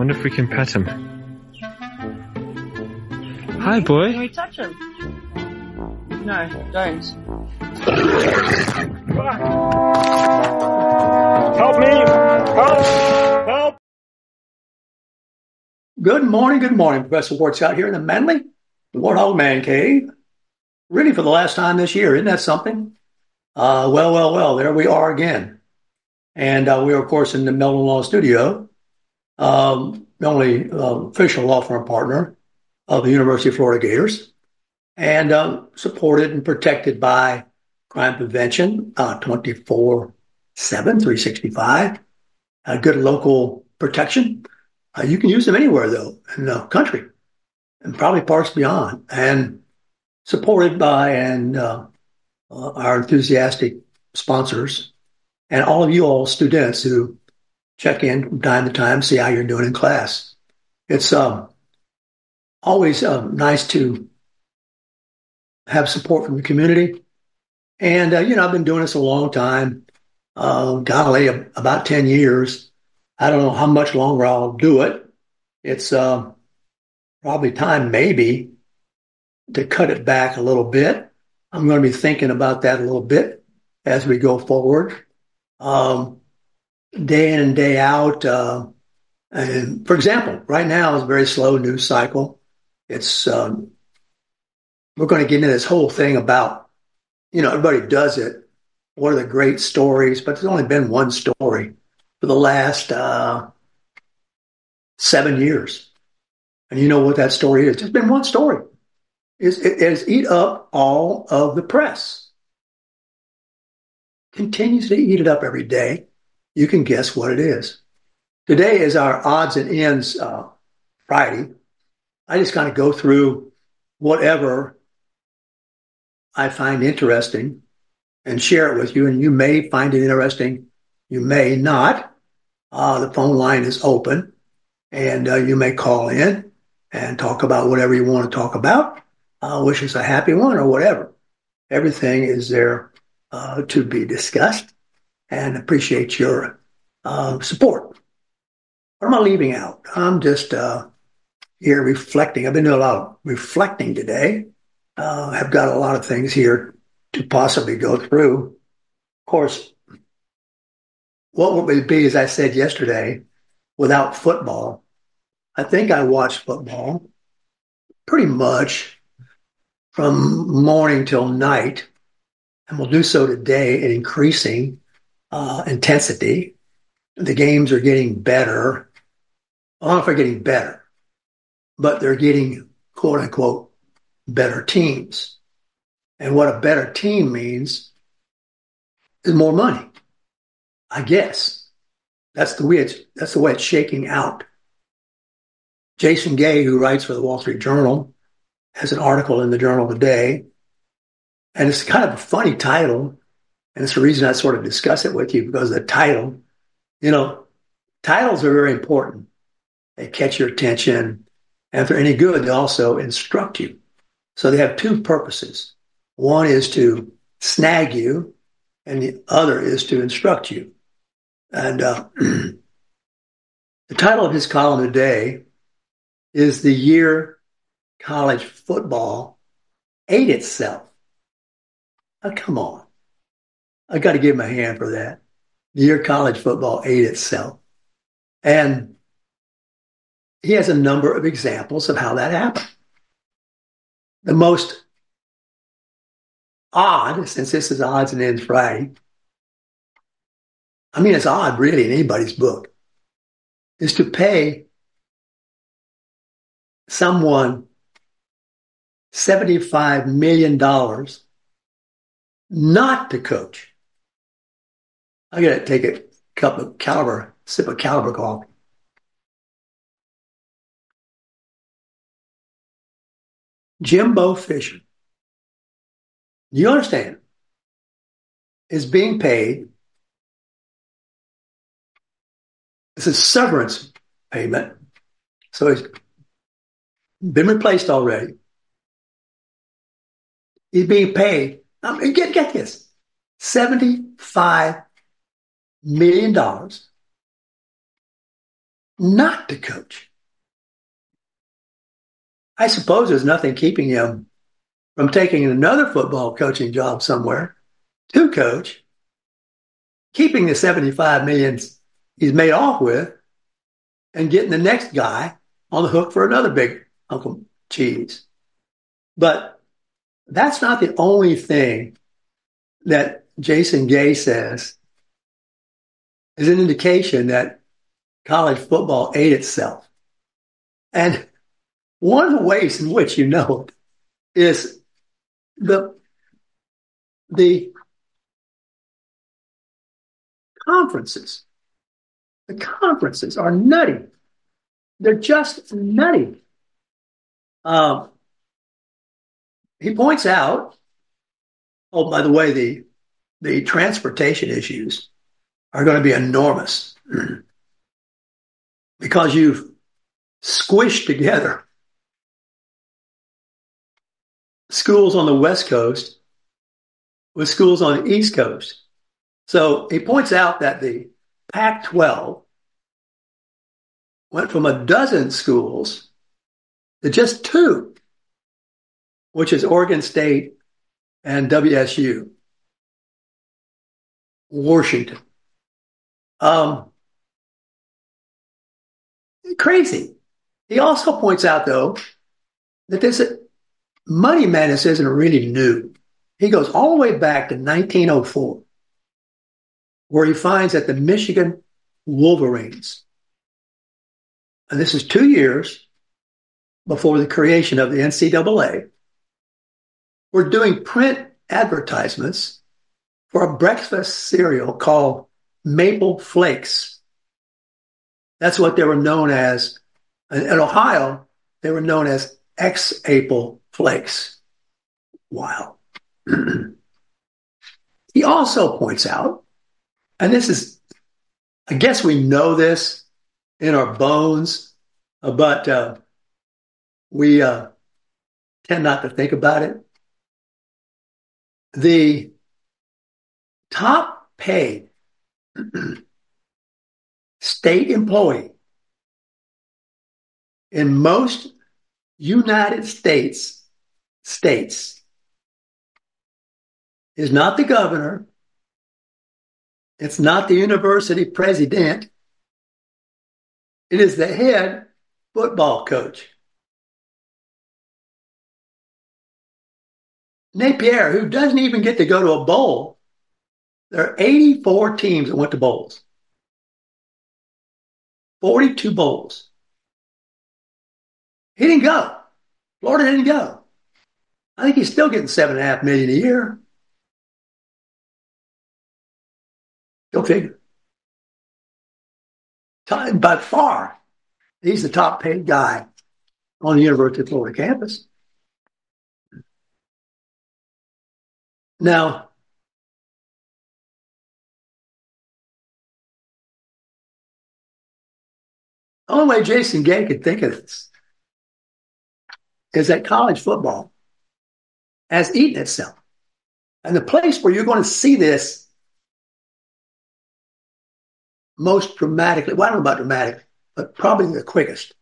Wonder if we can pet him. Hi, boy. Can we touch him? No, don't. Help me! Help! Help! Good morning, good morning. Professor Ward Scott here in the Manly, the Warthog Man Cave. Really for the last time this year. Isn't that something? Uh, well, well, well, there we are again. And uh, we are, of course, in the Melvin Law Studio, um, the only uh, official law firm partner of the University of Florida Gators, and uh, supported and protected by crime prevention uh, 24 7, 365. Uh, good local protection. Uh, you can use them anywhere, though, in the country and probably parts beyond, and supported by and uh, uh, our enthusiastic sponsors and all of you all students who check in from time to time, see how you're doing in class. It's um, always um, nice to have support from the community. And, uh, you know, I've been doing this a long time, uh, golly, about 10 years. I don't know how much longer I'll do it. It's uh, probably time, maybe, to cut it back a little bit. I'm going to be thinking about that a little bit as we go forward. Um, day in and day out. Uh, and for example, right now is a very slow news cycle. It's um, we're going to get into this whole thing about you know everybody does it. What are the great stories? But there's only been one story for the last uh, seven years, and you know what that story is? There's been one story. Is it has eat up all of the press. Continues to eat it up every day you can guess what it is. Today is our odds and ends uh, Friday. I just kind of go through whatever I find interesting and share it with you. And you may find it interesting, you may not. Uh, the phone line is open, and uh, you may call in and talk about whatever you want to talk about. Uh, wish us a happy one or whatever. Everything is there uh, to be discussed and appreciate your uh, support. What am I leaving out? I'm just uh, here reflecting. I've been doing a lot of reflecting today. Uh, I've got a lot of things here to possibly go through. Of course, what would it be, as I said yesterday, without football? I think I watch football pretty much from morning till night, and we'll do so today in increasing uh, intensity. The games are getting better. I don't know if they're getting better, but they're getting quote unquote better teams. And what a better team means is more money. I guess that's the way it's that's the way it's shaking out. Jason Gay, who writes for the Wall Street Journal, has an article in the Journal today, and it's kind of a funny title. And it's the reason I sort of discuss it with you because the title, you know, titles are very important. They catch your attention. And if they're any good, they also instruct you. So they have two purposes. One is to snag you, and the other is to instruct you. And uh, the title of his column today is The Year College Football Ate Itself. Oh, come on. I got to give him a hand for that. The year college football ate itself. And he has a number of examples of how that happened. The most odd, since this is odds and ends Friday, I mean, it's odd really in anybody's book, is to pay someone $75 million not to coach. I gotta take a cup of caliber, sip of caliber coffee. Jimbo Fisher, you understand, is being paid. It's a severance payment. So he's been replaced already. He's being paid. I mean, get, get this seventy five million dollars not to coach. I suppose there's nothing keeping him from taking another football coaching job somewhere to coach, keeping the 75 million he's made off with, and getting the next guy on the hook for another big Uncle Cheese. But that's not the only thing that Jason Gay says is an indication that college football ate itself. And one of the ways in which you know it is the the conferences. The conferences are nutty. They're just nutty. Um, he points out, oh, by the way, the the transportation issues are going to be enormous because you've squished together schools on the West Coast with schools on the East Coast. So he points out that the Pac 12 went from a dozen schools to just two, which is Oregon State and WSU, Washington. Um, crazy. He also points out, though, that this money madness isn't really new. He goes all the way back to 1904, where he finds that the Michigan Wolverines, and this is two years before the creation of the NCAA, were doing print advertisements for a breakfast cereal called Maple Flakes. That's what they were known as. In Ohio, they were known as X-Apple Flakes. Wow. he also points out, and this is, I guess we know this in our bones, but uh, we uh, tend not to think about it. The top paid state employee in most United States states is not the governor. It's not the university president. It is the head football coach. Napier, who doesn't even get to go to a bowl, there are 84 teams that went to bowls. 42 bowls. He didn't go. Florida didn't go. I think he's still getting seven and a half million a year. Go figure. By far, he's the top paid guy on the University of Florida campus. Now, only way Jason Gay could think of this is that college football has eaten itself. And the place where you're going to see this most dramatically, well, I don't know about dramatic, but probably the quickest,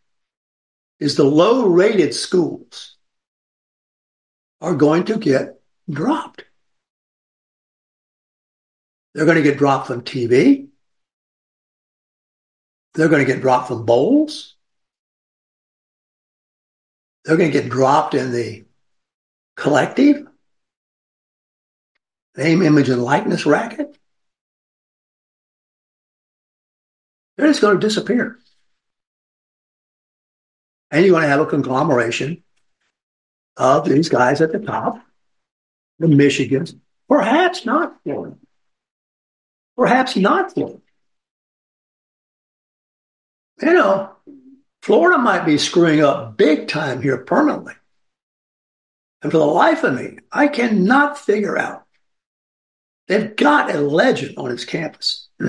is the low rated schools are going to get dropped. They're going to get dropped from TV. They're going to get dropped from bowls. They're going to get dropped in the collective name, image, and likeness racket. They're just going to disappear. And you're going to have a conglomeration of these guys at the top, the Michigans, perhaps not Florida. Perhaps not Florida. You know, Florida might be screwing up big time here permanently. And for the life of me, I cannot figure out. They've got a legend on its campus,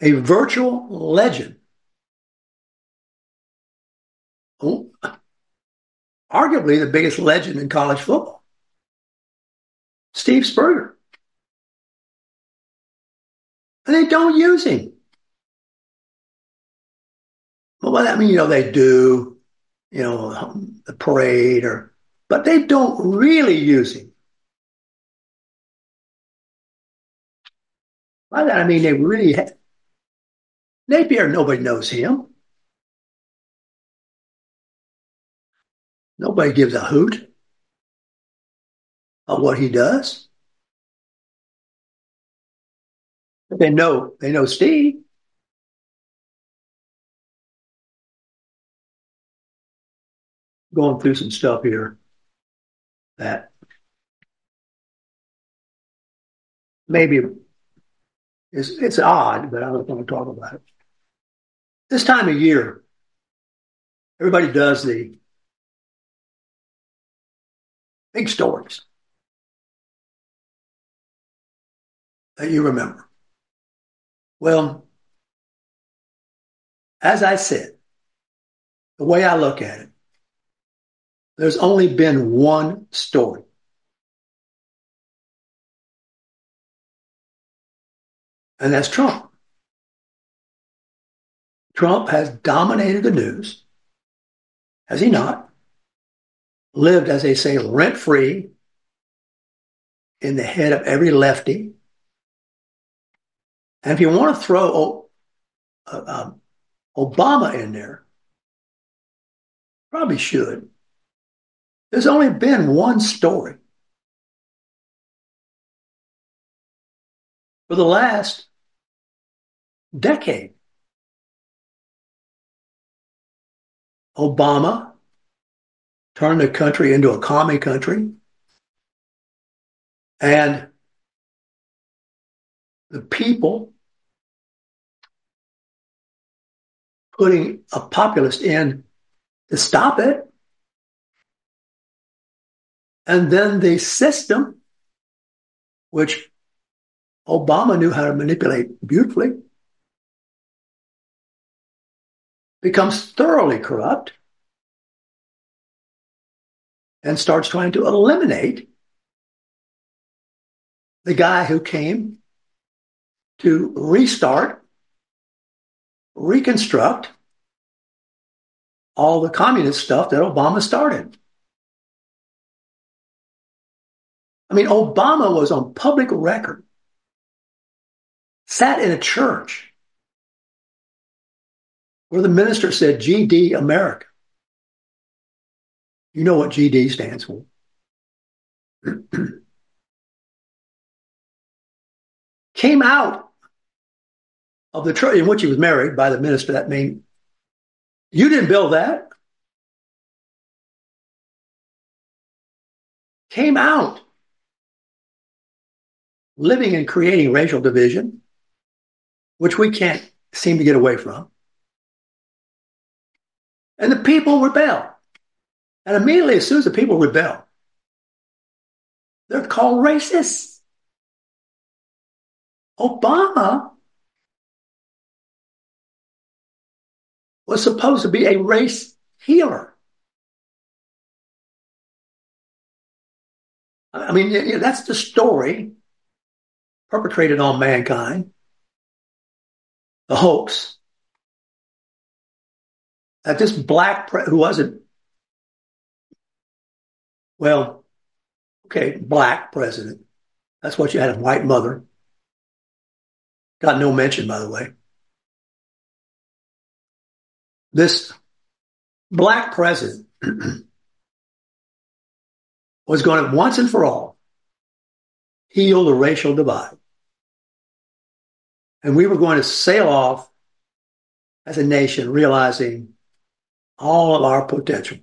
a virtual legend. Oh, arguably the biggest legend in college football, Steve Spurrier. And they don't use him. Well, I mean, you know, they do, you know, the parade or, but they don't really use him. By that I mean they really have. Napier, nobody knows him. Nobody gives a hoot of what he does. But they know they know Steve. Going through some stuff here that maybe it's, it's odd, but I don't want to talk about it. This time of year, everybody does the big stories that you remember. Well, as I said, the way I look at it, there's only been one story. And that's Trump. Trump has dominated the news, has he not? Lived, as they say, rent free in the head of every lefty. And if you want to throw uh, um, Obama in there, probably should. There's only been one story. For the last decade, Obama turned the country into a commie country. And the people putting a populist in to stop it. And then the system, which Obama knew how to manipulate beautifully, becomes thoroughly corrupt and starts trying to eliminate the guy who came to restart, reconstruct all the communist stuff that Obama started. I mean, Obama was on public record, sat in a church where the minister said, GD America. You know what GD stands for. Came out of the church in which he was married by the minister that mean you didn't build that. Came out living and creating racial division, which we can't seem to get away from. And the people rebel. And immediately, as soon as the people rebel, they're called racists. Obama was supposed to be a race healer. I mean, that's the story perpetrated on mankind, the hoax that this black pre- who wasn't well, okay, black president. That's what you had a white mother. Got no mention, by the way. This black president was going to once and for all heal the racial divide. And we were going to sail off as a nation, realizing all of our potential.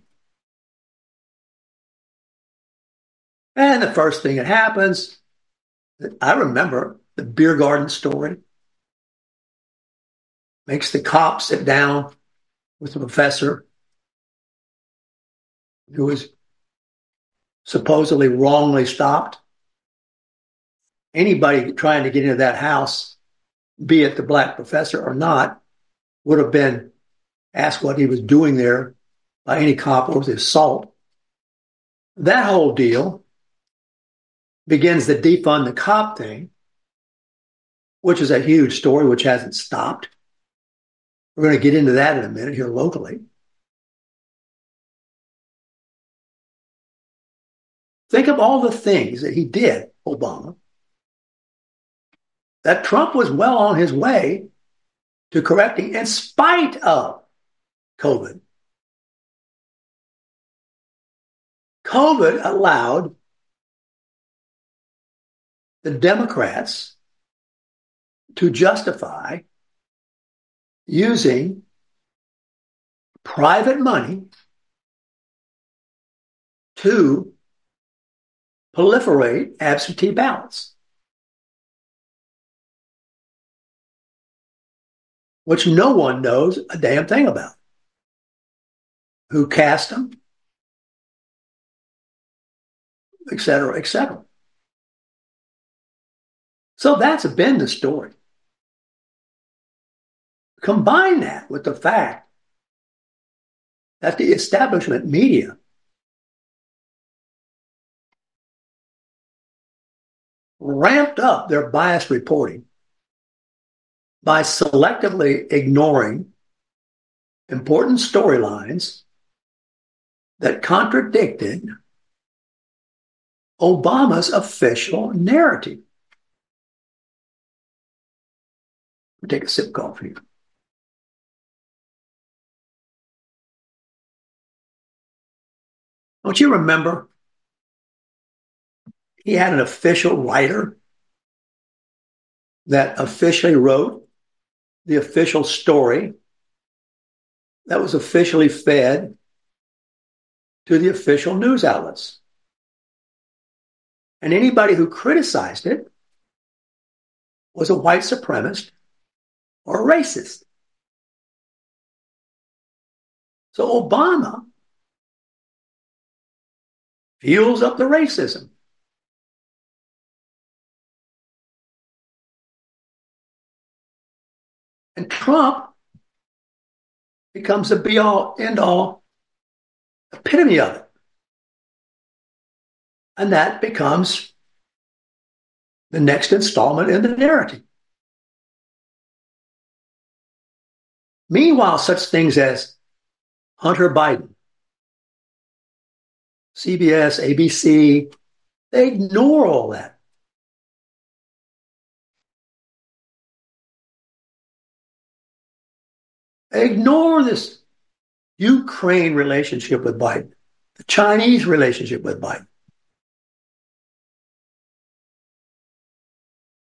And the first thing that happens, I remember the beer garden story. Makes the cop sit down with the professor. who was supposedly wrongly stopped. Anybody trying to get into that house, be it the black professor or not, would have been asked what he was doing there by any cop worth his salt. That whole deal begins the defund the cop thing, which is a huge story which hasn't stopped. We're going to get into that in a minute here locally. Think of all the things that he did, Obama, that Trump was well on his way to correcting in spite of COVID. COVID allowed the Democrats to justify using private money to proliferate absentee ballots, which no one knows a damn thing about. Who cast them, et cetera, et cetera. So that's been the story. Combine that with the fact that the establishment media ramped up their biased reporting by selectively ignoring important storylines that contradicted Obama's official narrative. Take a sip of coffee. Don't you remember? He had an official writer that officially wrote the official story that was officially fed to the official news outlets. And anybody who criticized it was a white supremacist or a racist. So Obama fuels up the racism. Trump becomes the be all, end all epitome of it. And that becomes the next installment in the narrative. Meanwhile, such things as Hunter Biden, CBS, ABC, they ignore all that. Ignore this Ukraine relationship with Biden, the Chinese relationship with Biden.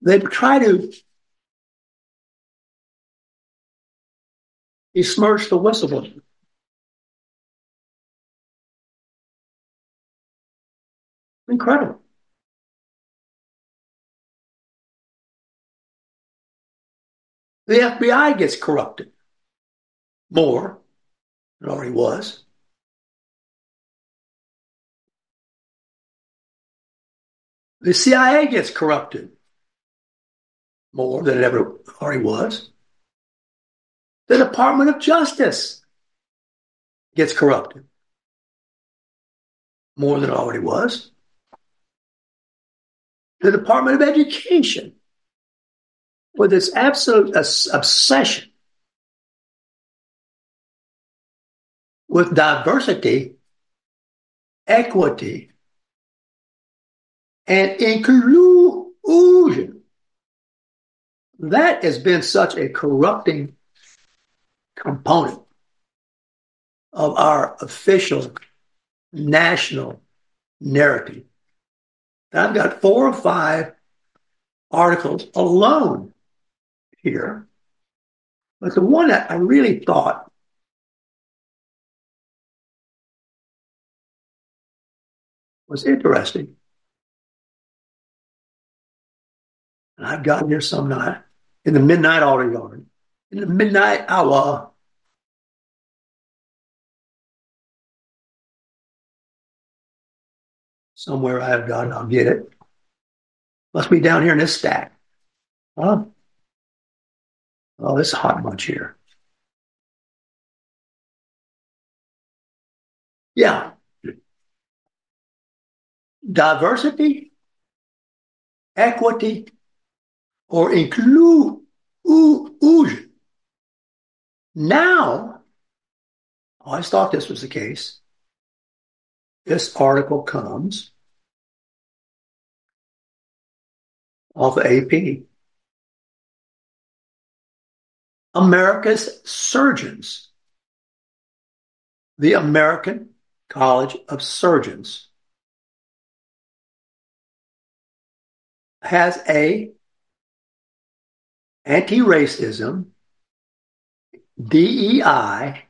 They try to besmirch the whistleblower. Incredible. The FBI gets corrupted more than already was. The CIA gets corrupted more than it ever already was. The Department of Justice gets corrupted more than it already was. The Department of Education, with its absolute obsession with diversity, equity, and inclusion. That has been such a corrupting component of our official national narrative. I've got four or five articles alone here. But the one that I really thought was interesting, and I've gotten here some night in the midnight auto yard, in the midnight hour, somewhere I've got it. I'll get it. Must be down here in this stack. Huh? Oh, this hot bunch here. Yeah. Diversity, equity, or inclusion. Now, oh, I always thought this was the case. This article comes off the AP. America's surgeons, the American College of Surgeons, has a anti-racism DEI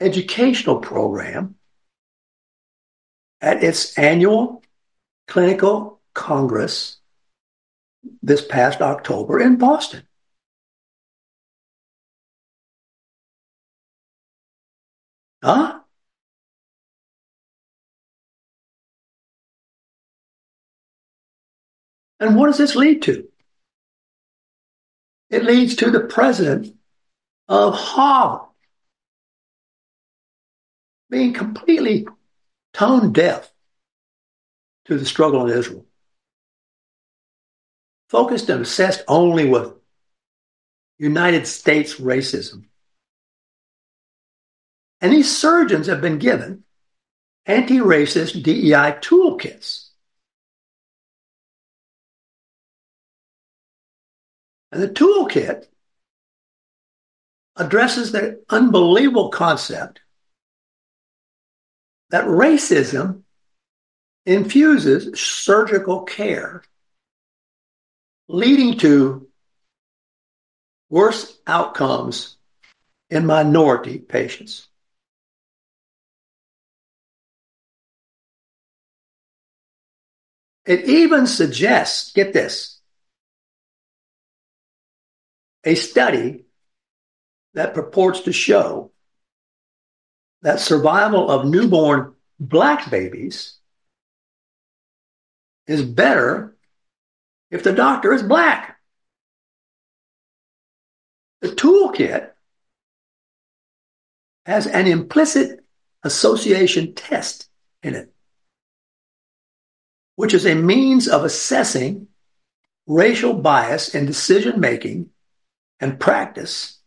educational program at its annual clinical congress this past October in Boston. Huh? And what does this lead to? It leads to the president of Harvard being completely tone deaf to the struggle in Israel, focused and obsessed only with United States racism. And these surgeons have been given anti racist DEI toolkits. And the toolkit addresses the unbelievable concept that racism infuses surgical care, leading to worse outcomes in minority patients. It even suggests, get this, a study that purports to show that survival of newborn black babies is better if the doctor is black. The toolkit has an implicit association test in it, which is a means of assessing racial bias in decision making and practice,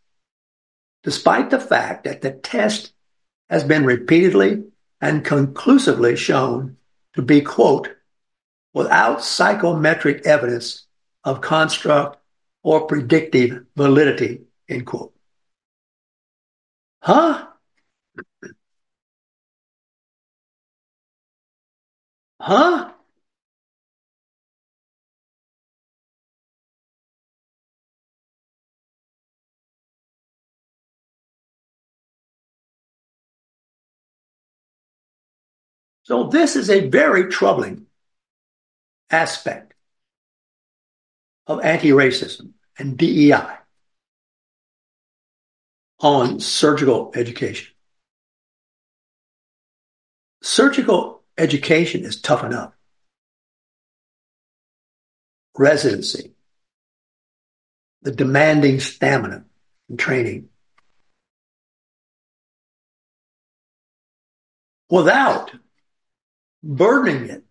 despite the fact that the test has been repeatedly and conclusively shown to be, quote, without psychometric evidence of construct or predictive validity, end quote. Huh? Huh? So this is a very troubling aspect of anti-racism and DEI on surgical education. Surgical education is tough enough. Residency, the demanding stamina and training. Without burdening it,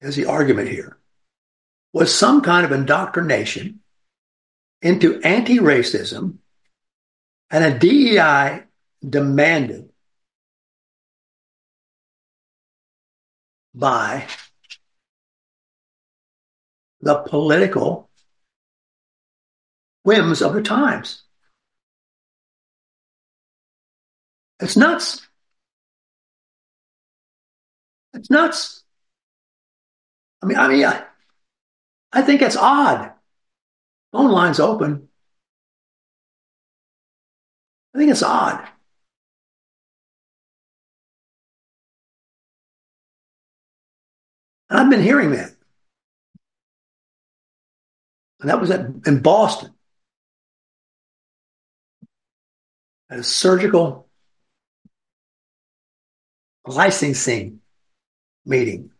is the argument here, was some kind of indoctrination into anti racism and a DEI demanded by the political whims of the times. It's nuts. It's nuts. I mean, I mean, I, I think it's odd. Phone lines open. I think it's odd. And I've been hearing that. And that was at, in Boston. At a surgical licensing meeting.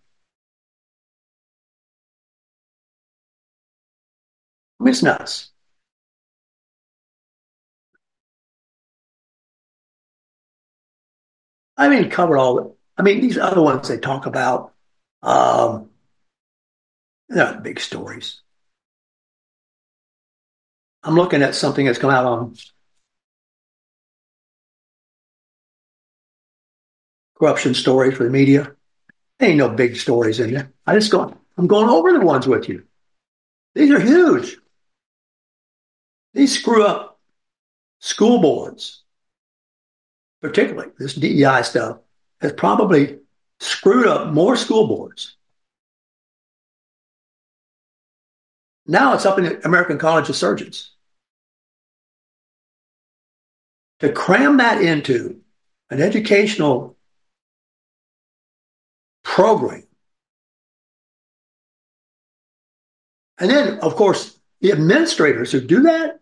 It's nuts. I mean, covered all I mean, these other ones they talk about, um, they're not big stories. I'm looking at something that's come out on corruption stories for the media. There ain't no big stories in there. I just go, I'm going over the ones with you. These are huge. These screw up school boards, particularly this DEI stuff, has probably screwed up more school boards. Now it's up in the American College of Surgeons. To cram that into an educational program. And then, of course, the administrators who do that,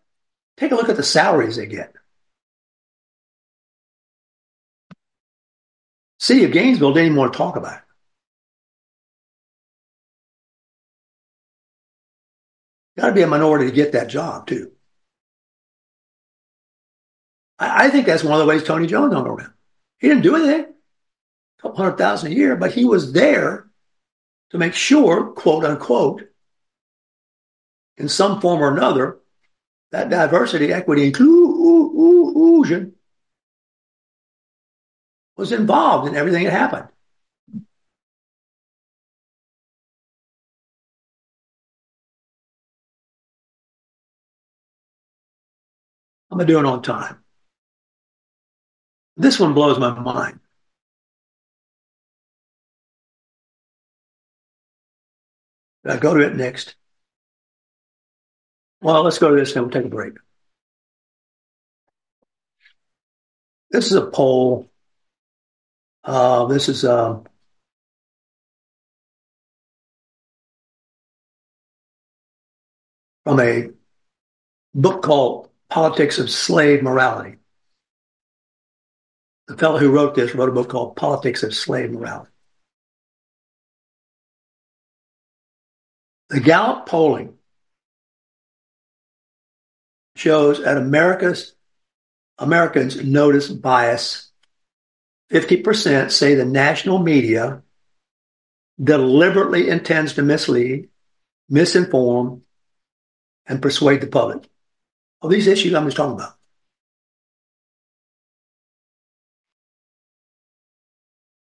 take a look at the salaries they get. City of Gainesville didn't even want to talk about it. Got to be a minority to get that job, too. I, I think that's one of the ways Tony Jones hung around. He didn't do anything, hundred thousand a year, but he was there to make sure, quote unquote, in some form or another, that diversity, equity, inclusion was involved in everything that happened. I'm going to do it on time. This one blows my mind. Go to it next. Well, let's go to this and we'll take a break. This is a poll. Uh, this is uh, from a book called Politics of Slave Morality. The fellow who wrote this wrote a book called Politics of Slave Morality. The Gallup polling shows that America's Americans notice bias. 50% say the national media deliberately intends to mislead, misinform, and persuade the public of these issues I'm just talking about.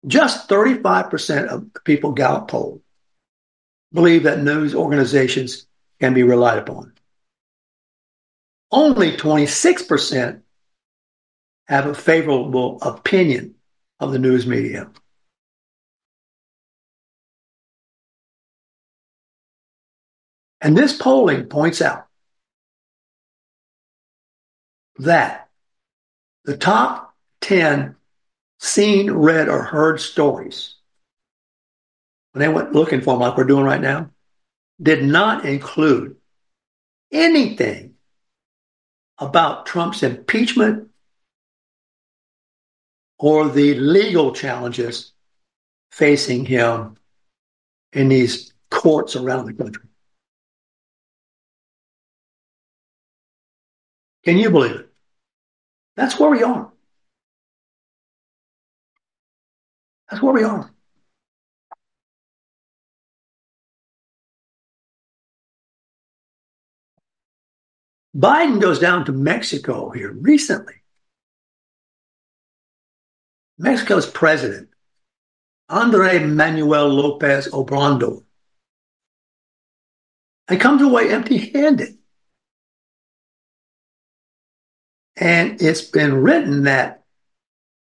Just 35% of the people Gallup polled believe that news organizations can be relied upon. Only 26% have a favorable opinion of the news media. And this polling points out that the top 10 seen, read, or heard stories, when they went looking for them like we're doing right now, did not include anything about Trump's impeachment or the legal challenges facing him in these courts around the country. Can you believe it? That's where we are. That's where we are. Biden goes down to Mexico here recently. Mexico's president, Andre Manuel Lopez Obrador, and comes away empty handed. And it's been written that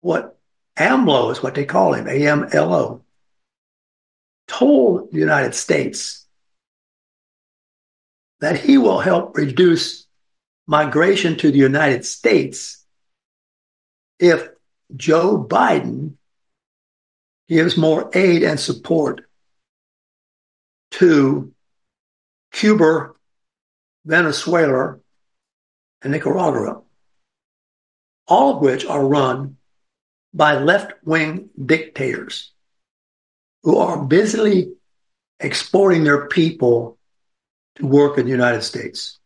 what AMLO is what they call him, AMLO, told the United States that he will help reduce migration to the United States if Joe Biden gives more aid and support to Cuba, Venezuela, and Nicaragua, all of which are run by left wing dictators who are busily exporting their people to work in the United States.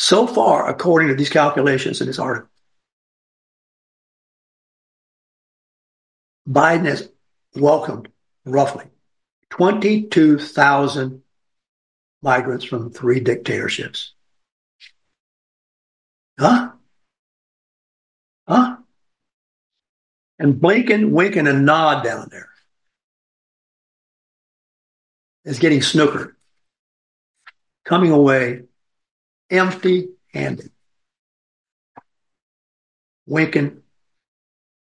So far, according to these calculations in this article, Biden has welcomed roughly 22,000 migrants from three dictatorships. Huh? Huh? And blinking, winking, and nod down there is getting snookered, coming away empty handed. Winking,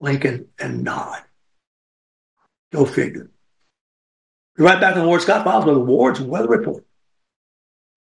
blinking, and nod. Go figure. Be right back on the Ward Scott Files with the Ward's Weather Report.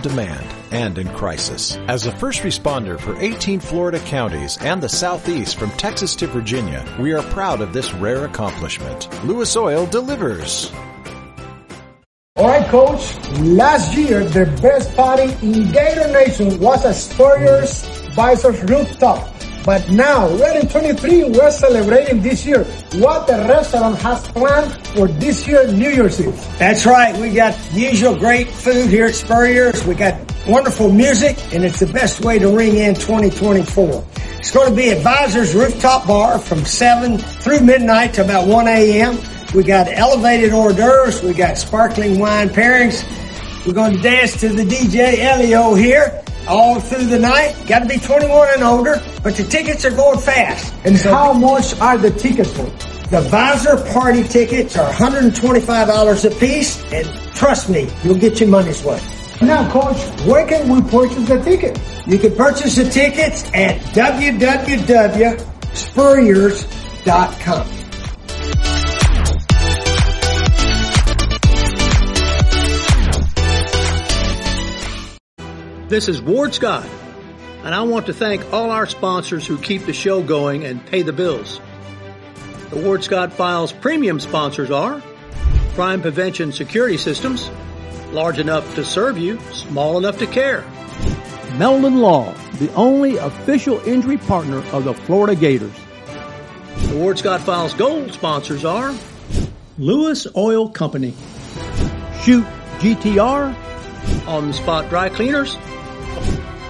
demand and in crisis. As a first responder for 18 Florida counties and the Southeast from Texas to Virginia, we are proud of this rare accomplishment. Lewis Oil delivers. All right, coach. Last year, the best party in Gator Nation was at Spurrier's Visors Rooftop. But now, we're in 23, we're celebrating this year what the restaurant has planned for this year New Year's Eve. That's right. We got usual great food here at Spurrier's. We got wonderful music, and it's the best way to ring in 2024. It's going to be Advisors Rooftop Bar from 7 through midnight to about 1 a.m. We got elevated hors d'oeuvres. We got sparkling wine pairings. We're going to dance to the DJ Elio here all through the night. Got to be 21 and older, but the tickets are going fast. And so how much are the tickets for? The Visor party tickets are $125 a piece, and trust me, you'll get your money's worth. Now, coach, where can we purchase the ticket? You can purchase the tickets at www.spurriers.com. This is Ward Scott, and I want to thank all our sponsors who keep the show going and pay the bills. The Ward Scott Files premium sponsors are Crime Prevention Security Systems, large enough to serve you, small enough to care. Meldon Law, the only official injury partner of the Florida Gators. The Ward Scott Files gold sponsors are Lewis Oil Company, Shoot GTR, On the Spot Dry Cleaners,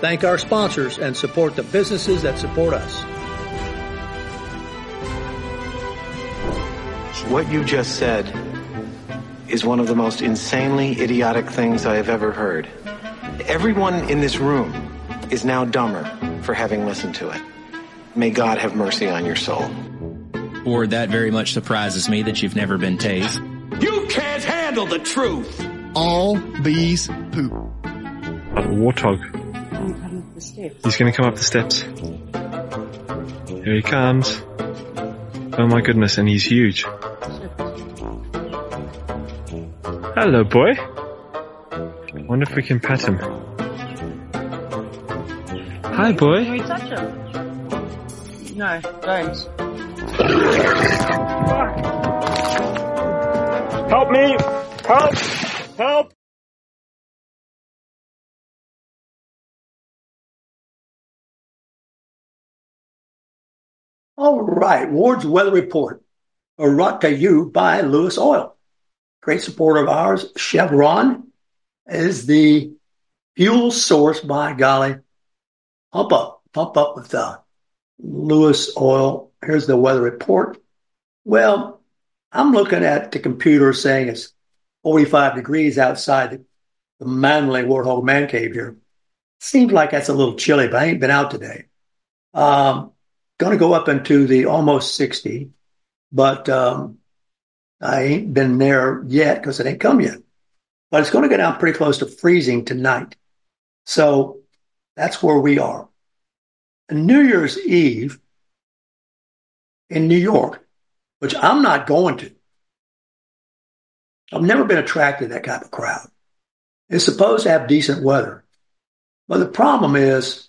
thank our sponsors and support the businesses that support us. What you just said is one of the most insanely idiotic things I have ever heard. Everyone in this room is now dumber for having listened to it. May God have mercy on your soul. Or that very much surprises me that you've never been tased. You can't handle the truth. All bees poop. A warthog. He's going to come up the steps. Here he comes. Oh my goodness, and he's huge. Hello, boy. Wonder if we can pet him. Hi, boy. Can we touch him? No, don't. Help me! Help! Help! All right, Ward's Weather Report, brought to you by Lewis Oil. Great supporter of ours, Chevron, is the fuel source. By golly, pump up, pump up with uh, Lewis Oil. Here's the weather report. Well, I'm looking at the computer saying it's 45 degrees outside the, the Manly Warthog Man Cave here. Seems like that's a little chilly, but I ain't been out today. Um, going to go up into the almost 60, but um, I ain't been there yet because it ain't come yet. But it's going to go down pretty close to freezing tonight. So that's where we are. New Year's Eve in New York, which I'm not going to. I've never been attracted to that kind of crowd. It's supposed to have decent weather. But the problem is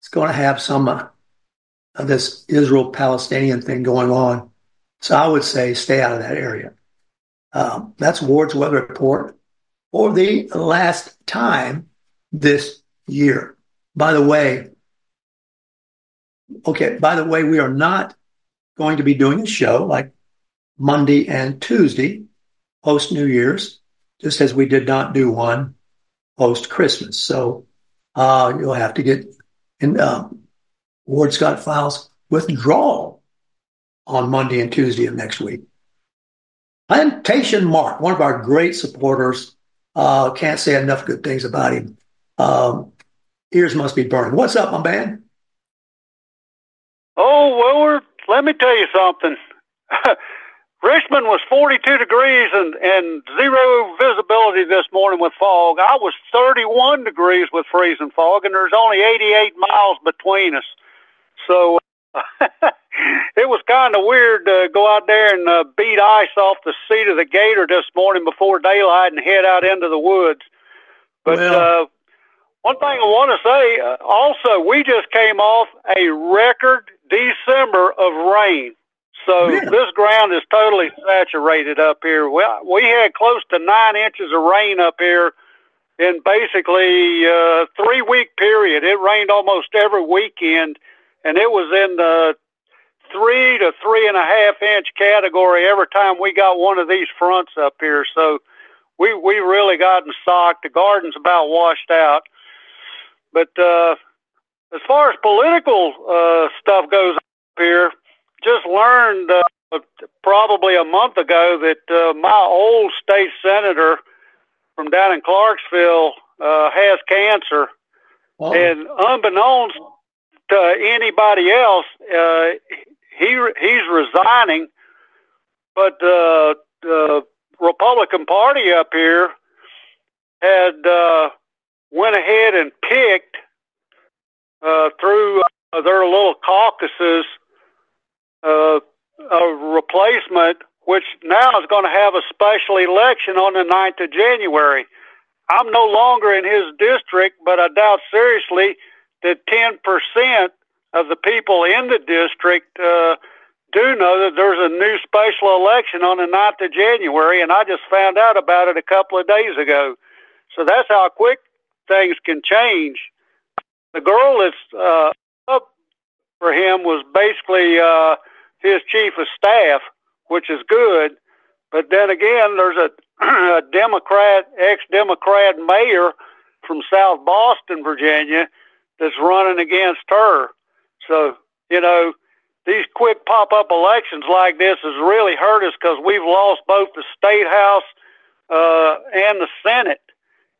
it's going to have some uh, this Israel Palestinian thing going on. So I would say stay out of that area. Um, that's Ward's weather report for the last time this year. By the way, okay, by the way, we are not going to be doing a show like Monday and Tuesday post New Year's, just as we did not do one post Christmas. So uh, you'll have to get in uh, Ward Scott Files withdrawal on Monday and Tuesday of next week. Plantation Mark, one of our great supporters, uh, can't say enough good things about him. Um, ears must be burning. What's up, my man? Oh, Willard, let me tell you something. Richmond was 42 degrees and, and zero visibility this morning with fog. I was 31 degrees with freezing fog, and there's only 88 miles between us. So it was kind of weird to go out there and uh, beat ice off the seat of the gator this morning before daylight and head out into the woods. But well, uh, one thing I want to say uh, also, we just came off a record December of rain. So yeah. this ground is totally saturated up here. We, we had close to nine inches of rain up here in basically a three week period. It rained almost every weekend, and it was in the three to three and a half inch category every time we got one of these fronts up here. So we we really gotten socked. The garden's about washed out. But uh, as far as political uh, stuff goes up here, just learned uh, probably a month ago that uh, my old state senator from down in Clarksville uh, has cancer, oh. and unbeknownst to anybody else, uh, he he's resigning. But uh, the Republican Party up here had uh, went ahead and picked uh, through uh, their little caucuses uh, a replacement, which now is going to have a special election on the 9th of January. I'm no longer in his district, but I doubt seriously that 10% of the people in the district uh, do know that there's a new special election on the 9th of January, and I just found out about it a couple of days ago. So that's how quick things can change. The girl that's uh, up for him was basically uh, his chief of staff, which is good. But then again, there's a, a Democrat, ex-Democrat mayor from South Boston, Virginia, that's running against her. So, you know, these quick pop-up elections like this has really hurt us because we've lost both the state house uh, and the Senate.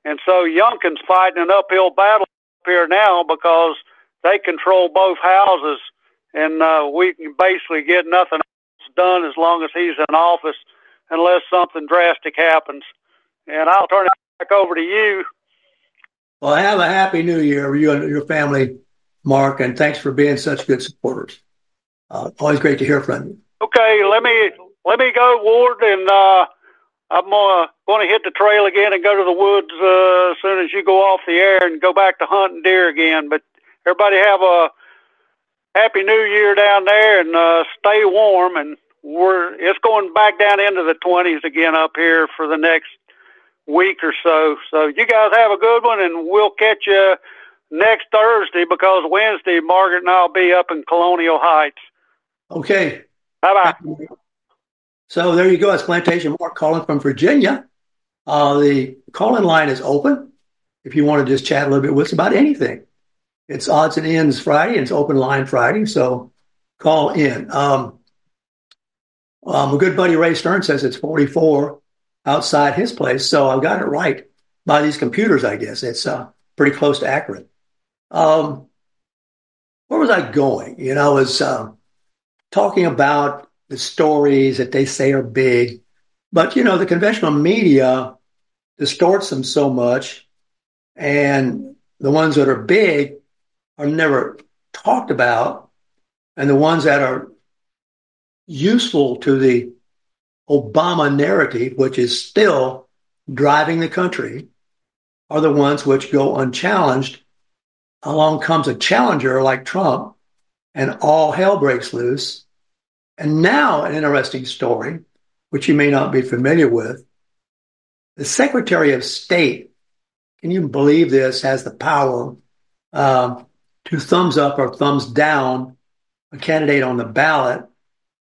And so Youngkin's fighting an uphill battle up here now because they control both houses and uh, we can basically get nothing done as long as he's in office, unless something drastic happens. And I'll turn it back over to you. Well, have a happy New Year, you and your family, Mark, and thanks for being such good supporters. Uh, always great to hear from you. Okay, let me let me go, Ward, and uh, I'm going to hit the trail again and go to the woods uh, as soon as you go off the air and go back to hunting deer again. But everybody have a Happy New Year down there, and uh, stay warm. And we're it's going back down into the twenties again up here for the next week or so. So you guys have a good one, and we'll catch you next Thursday because Wednesday Margaret and I'll be up in Colonial Heights. Okay. Bye bye. So there you go. It's Plantation Mark calling from Virginia. Uh, the call-in line is open if you want to just chat a little bit with us about anything. It's odds and ends Friday, and it's open line Friday, so call in. Um, um, a good buddy Ray Stern says it's 44 outside his place, so I've got it right by these computers. I guess it's uh, pretty close to accurate. Um, where was I going? You know, I was uh, talking about the stories that they say are big, but you know, the conventional media distorts them so much, and the ones that are big are never talked about, and the ones that are useful to the Obama narrative, which is still driving the country, are the ones which go unchallenged. Along comes a challenger like Trump, and all hell breaks loose. And now, an interesting story, which you may not be familiar with. The Secretary of State, can you believe this, has the power um, to thumbs up or thumbs down a candidate on the ballot.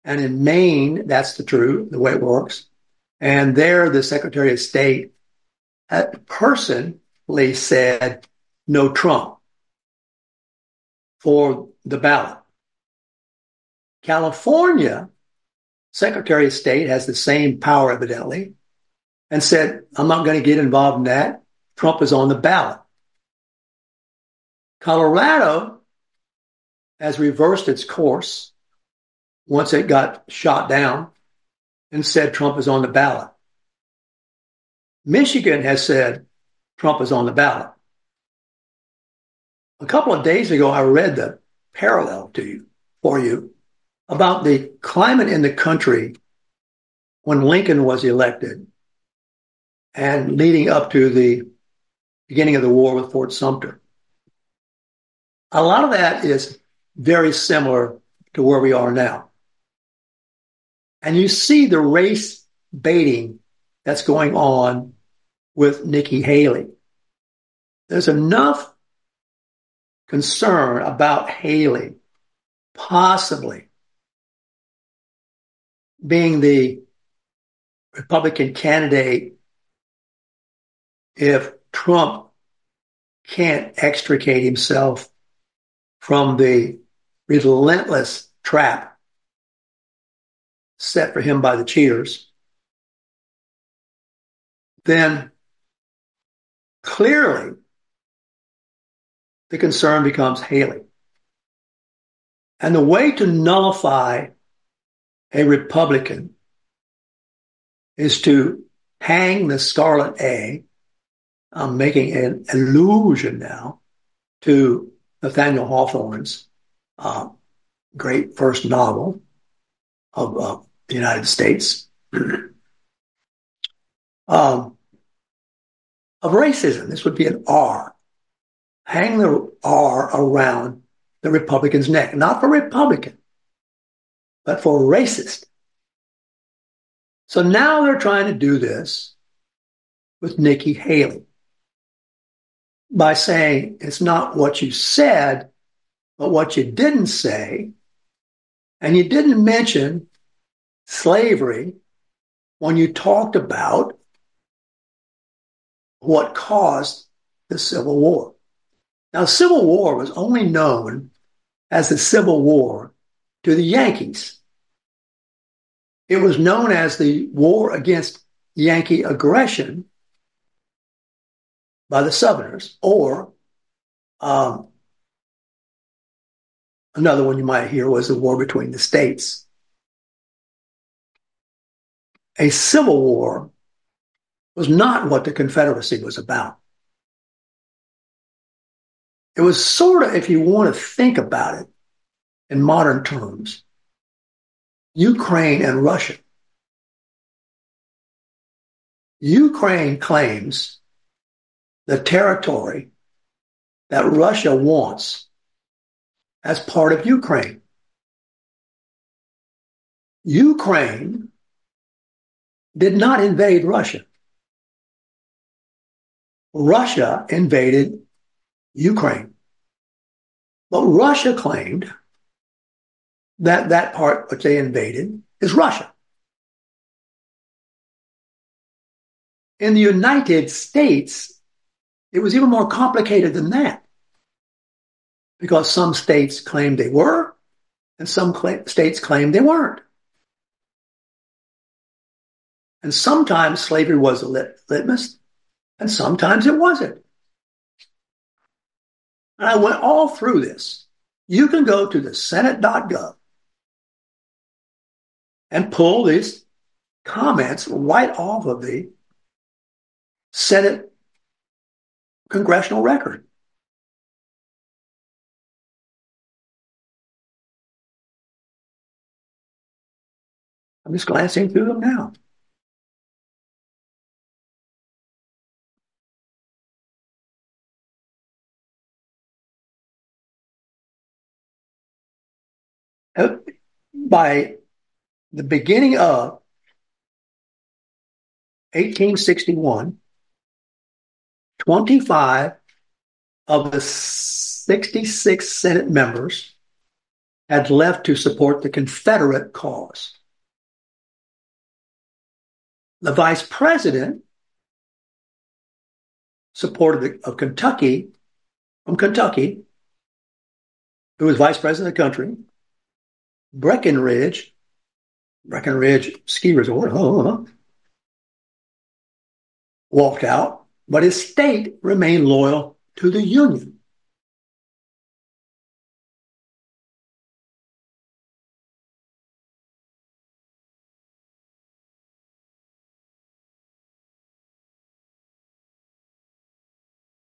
And in Maine, that's the true, the way it works. And there, the Secretary of State uh, personally said no Trump for the ballot. California Secretary of State has the same power, evidently, and said, I'm not going to get involved in that. Trump is on the ballot. Colorado has reversed its course once it got shot down and said Trump is on the ballot. Michigan has said Trump is on the ballot. A couple of days ago, I read the parallel to you for you about the climate in the country when Lincoln was elected and leading up to the beginning of the war with Fort Sumter. A lot of that is very similar to where we are now. And you see the race baiting that's going on with Nikki Haley. There's enough concern about Haley possibly being the Republican candidate if Trump can't extricate himself from the relentless trap set for him by the cheaters, then clearly the concern becomes Haley. And the way to nullify a Republican is to hang the scarlet A. I'm making an allusion now to Nathaniel Hawthorne's uh, great first novel of uh, the United States um, of racism. This would be an R. Hang the R around the Republican's neck, not for Republican, but for racist. So now they're trying to do this with Nikki Haley by saying it's not what you said, but what you didn't say. And you didn't mention slavery when you talked about what caused the Civil War. Now, Civil War was only known as the Civil War to the Yankees. It was known as the war against Yankee aggression by the Southerners, or um, another one you might hear was the war between the states. A civil war was not what the Confederacy was about. It was sort of, if you want to think about it in modern terms, Ukraine and Russia. Ukraine claims the territory that Russia wants as part of Ukraine. Ukraine did not invade Russia. Russia invaded Ukraine. But Russia claimed that that part which they invaded is Russia. In the United States, it was even more complicated than that. because some states claimed they were and some cl- states claimed they weren't. And sometimes slavery was a lit- litmus and sometimes it wasn't. And I went all through this. You can go to the senate.gov and pull these comments right off of the Senate congressional record. I'm just glancing through them now. By the beginning of 1861, 25 of the 66 Senate members had left to support the Confederate cause. The vice president supported of Kentucky from Kentucky, who was vice president of the country, Breckinridge, Breckenridge ski resort, walked out, but his state remained loyal to the Union.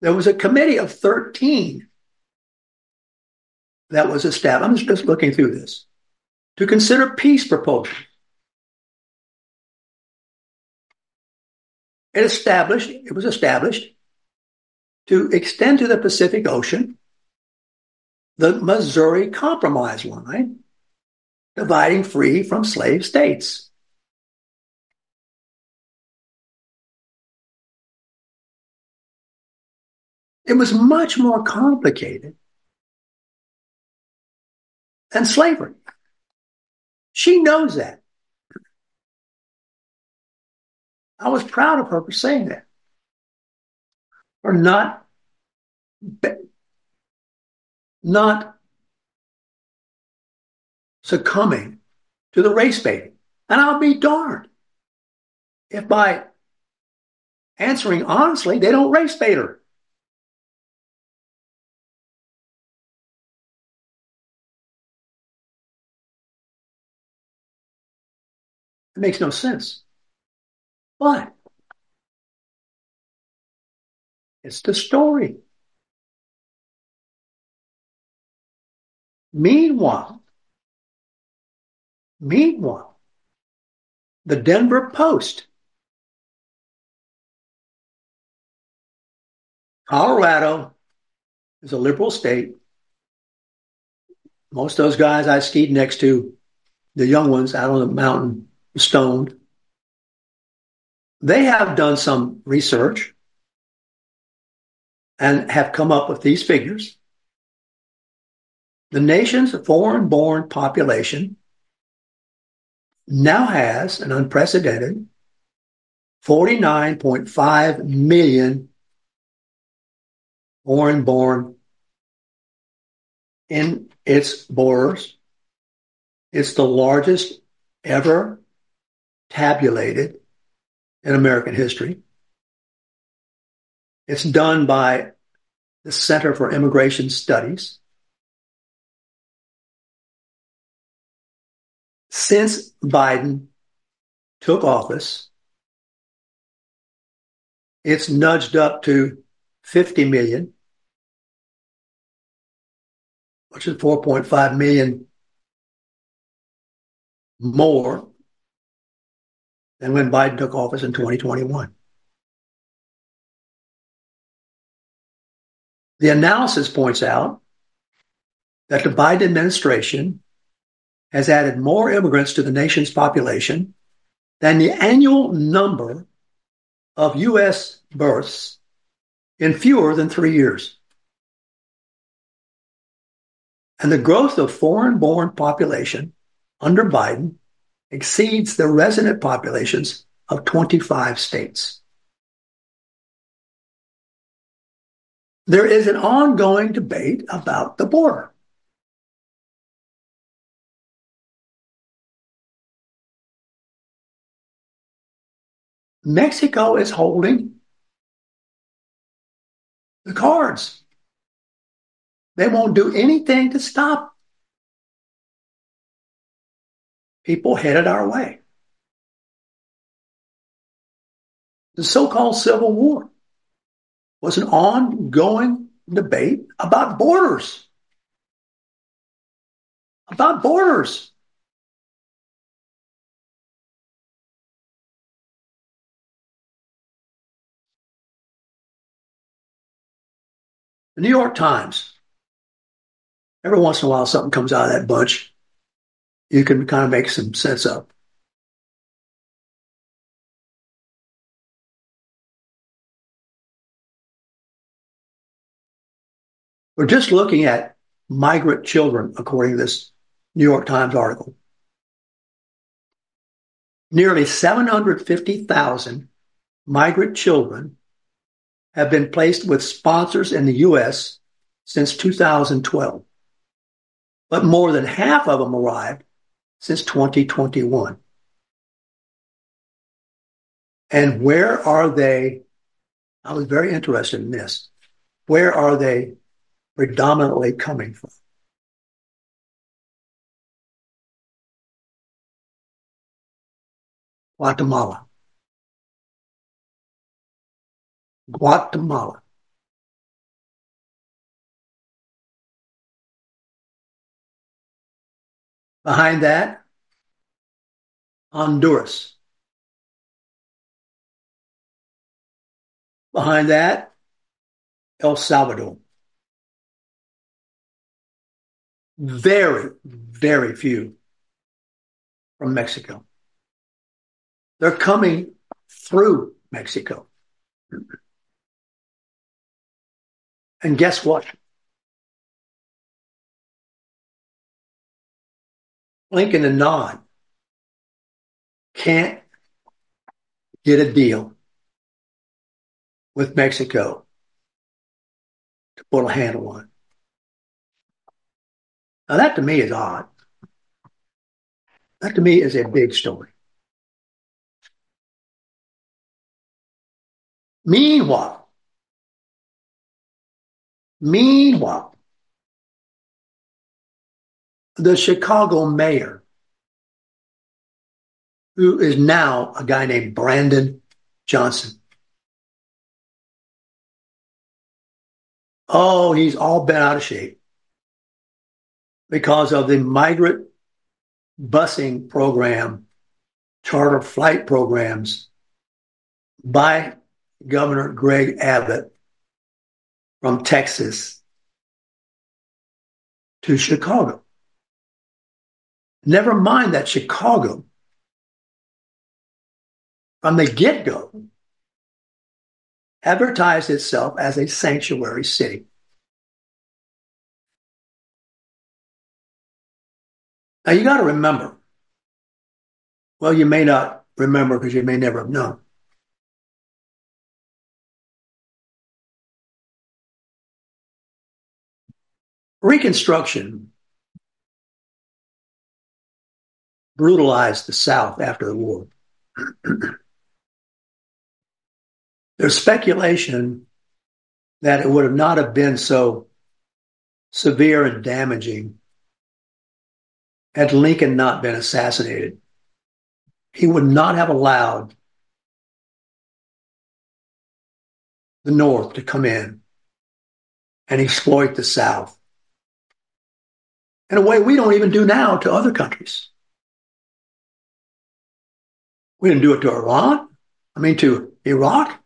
There was a committee of 13 that was established. I'm just looking through this to consider peace proposals. It established, it was established to extend to the Pacific Ocean the Missouri Compromise line, dividing free from slave states. It was much more complicated than slavery. She knows that. I was proud of her for saying that. For not, not succumbing to the race baiting. And I'll be darned if by answering honestly, they don't race bait her. Makes no sense. But it's the story. Meanwhile, meanwhile, the Denver Post, Colorado is a liberal state. Most of those guys I skied next to, the young ones out on the mountain, stoned. They have done some research and have come up with these figures. The nation's foreign born population now has an unprecedented 49.5 million foreign born in its borders. It's the largest ever tabulated in American history. It's done by the Center for Immigration Studies. Since Biden took office, it's nudged up to 50 million, which is 4.5 million more than when Biden took office in 2021. The analysis points out that the Biden administration has added more immigrants to the nation's population than the annual number of U.S. births in fewer than three years. And the growth of foreign born population under Biden exceeds the resident populations of 25 states. there is an ongoing debate about the border. Mexico is holding the cards. They won't do anything to stop people headed our way. The so called Civil War was an ongoing debate about borders. About borders. The New York Times. Every once in a while, something comes out of that bunch you can kind of make some sense of. We're just looking at migrant children, according to this New York Times article. Nearly 750,000 migrant children have been placed with sponsors in the U.S. since 2012, but more than half of them arrived since 2021. And where are they? I was very interested in this. Where are they predominantly coming from? Guatemala. Guatemala. Behind that, Honduras. Behind that, El Salvador. Very, very few from Mexico. They're coming through Mexico. And guess what? Blinken and Nod can't get a deal with Mexico to put a handle on. Now, that to me is odd. That to me is a big story. Meanwhile, meanwhile, the Chicago mayor, who is now a guy named Brandon Johnson. Oh, he's all bent out of shape because of the migrant busing program, charter flight programs by Governor Greg Abbott from Texas to Chicago. Never mind that Chicago, from the get go, advertised itself as a sanctuary city. Now you got to remember, well, you may not remember because you may never have known. Reconstruction brutalized the South after the war. There's speculation that it would have not have been so severe and damaging had Lincoln not been assassinated. He would not have allowed the North to come in and exploit the South in a way we don't even do now to other countries. We didn't do it to Iran. I mean, to Iraq.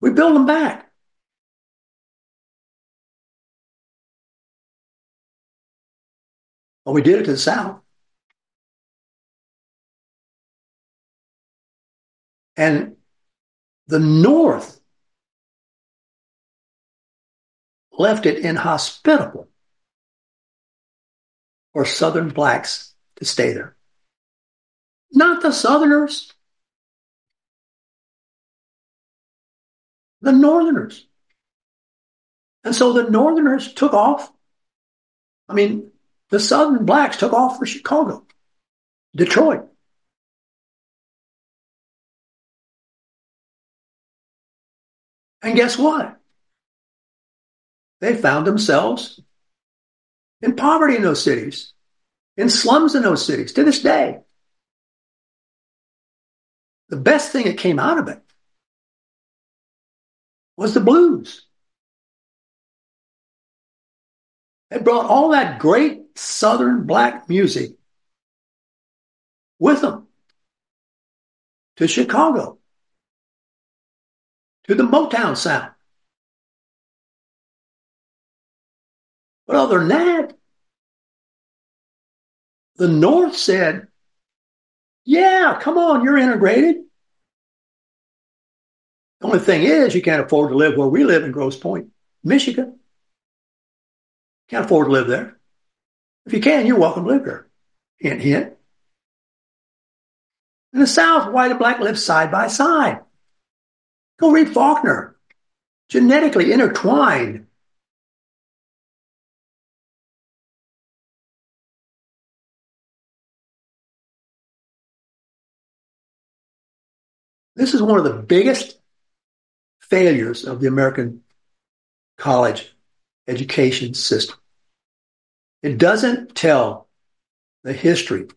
We build them back. Well, we did it to the South. And the North left it inhospitable for Southern blacks to stay there not the Southerners. The Northerners. And so the Northerners took off. I mean, the Southern blacks took off for Chicago, Detroit. And guess what? They found themselves in poverty in those cities, in slums in those cities to this day. The best thing that came out of it was the blues. It brought all that great Southern black music with them to Chicago, to the Motown sound. But other than that, the North said, yeah, come on, you're integrated. The only thing is, you can't afford to live where we live in Grosse Pointe, Michigan. Can't afford to live there. If you can, you're welcome to live there. Hint, hint. In the South, white and black live side by side. Go read Faulkner. Genetically intertwined. This is one of the biggest failures of the American college education system. It doesn't tell the history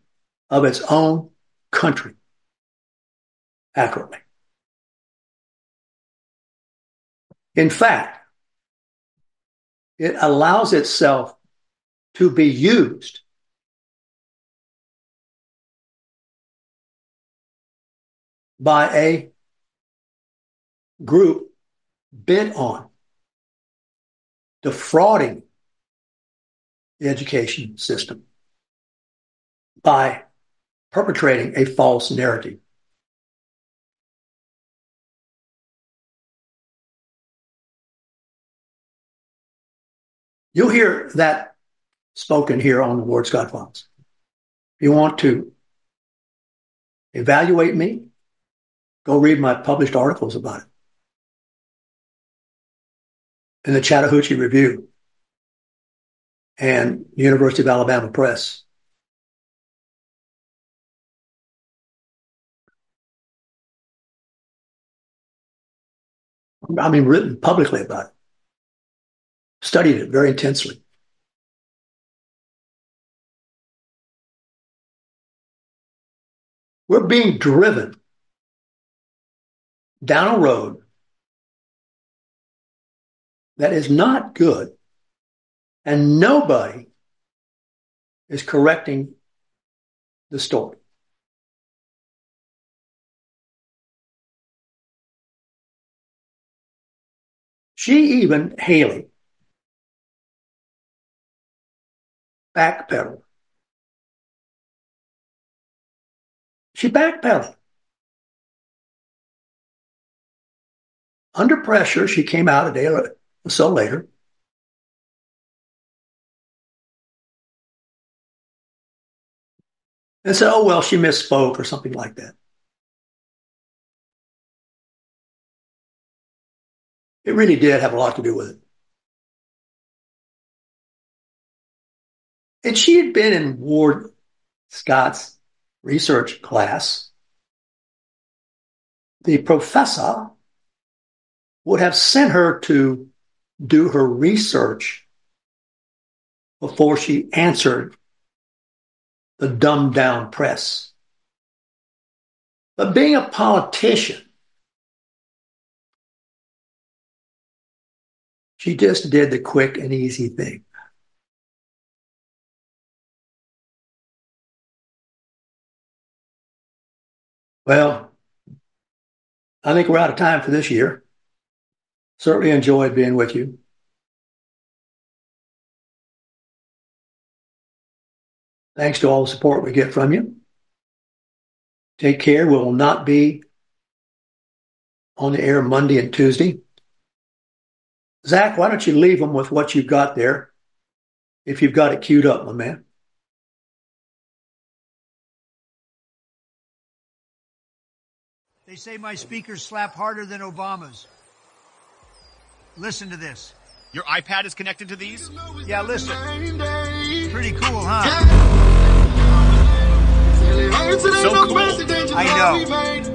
of its own country accurately. In fact, it allows itself to be used by a group bent on defrauding the education system by perpetrating a false narrative. You'll hear that spoken here on the Ward Scott Files. If you want to evaluate me, go read my published articles about it in the Chattahoochee Review and University of Alabama Press. I mean, written publicly about it, studied it very intensely. We're being driven down a road that is not good, and nobody is correcting the story. She even, Haley, backpedaled. She backpedaled. Under pressure, she came out a day so later. And said, oh, well, she misspoke or something like that. It really did have a lot to do with it. And she had been in Ward Scott's research class. The professor would have sent her to do her research before she answered the dumbed down press. But being a politician, she just did the quick and easy thing. Well, I think we're out of time for this year. Certainly enjoyed being with you. Thanks to all the support we get from you. Take care. We will not be on the air Monday and Tuesday. Zach, why don't you leave them with what you've got there if you've got it queued up, my man? They say my speakers slap harder than Obama's. Listen to this. Your iPad is connected to these? Yeah, listen. Pretty cool, huh? So cool. I know.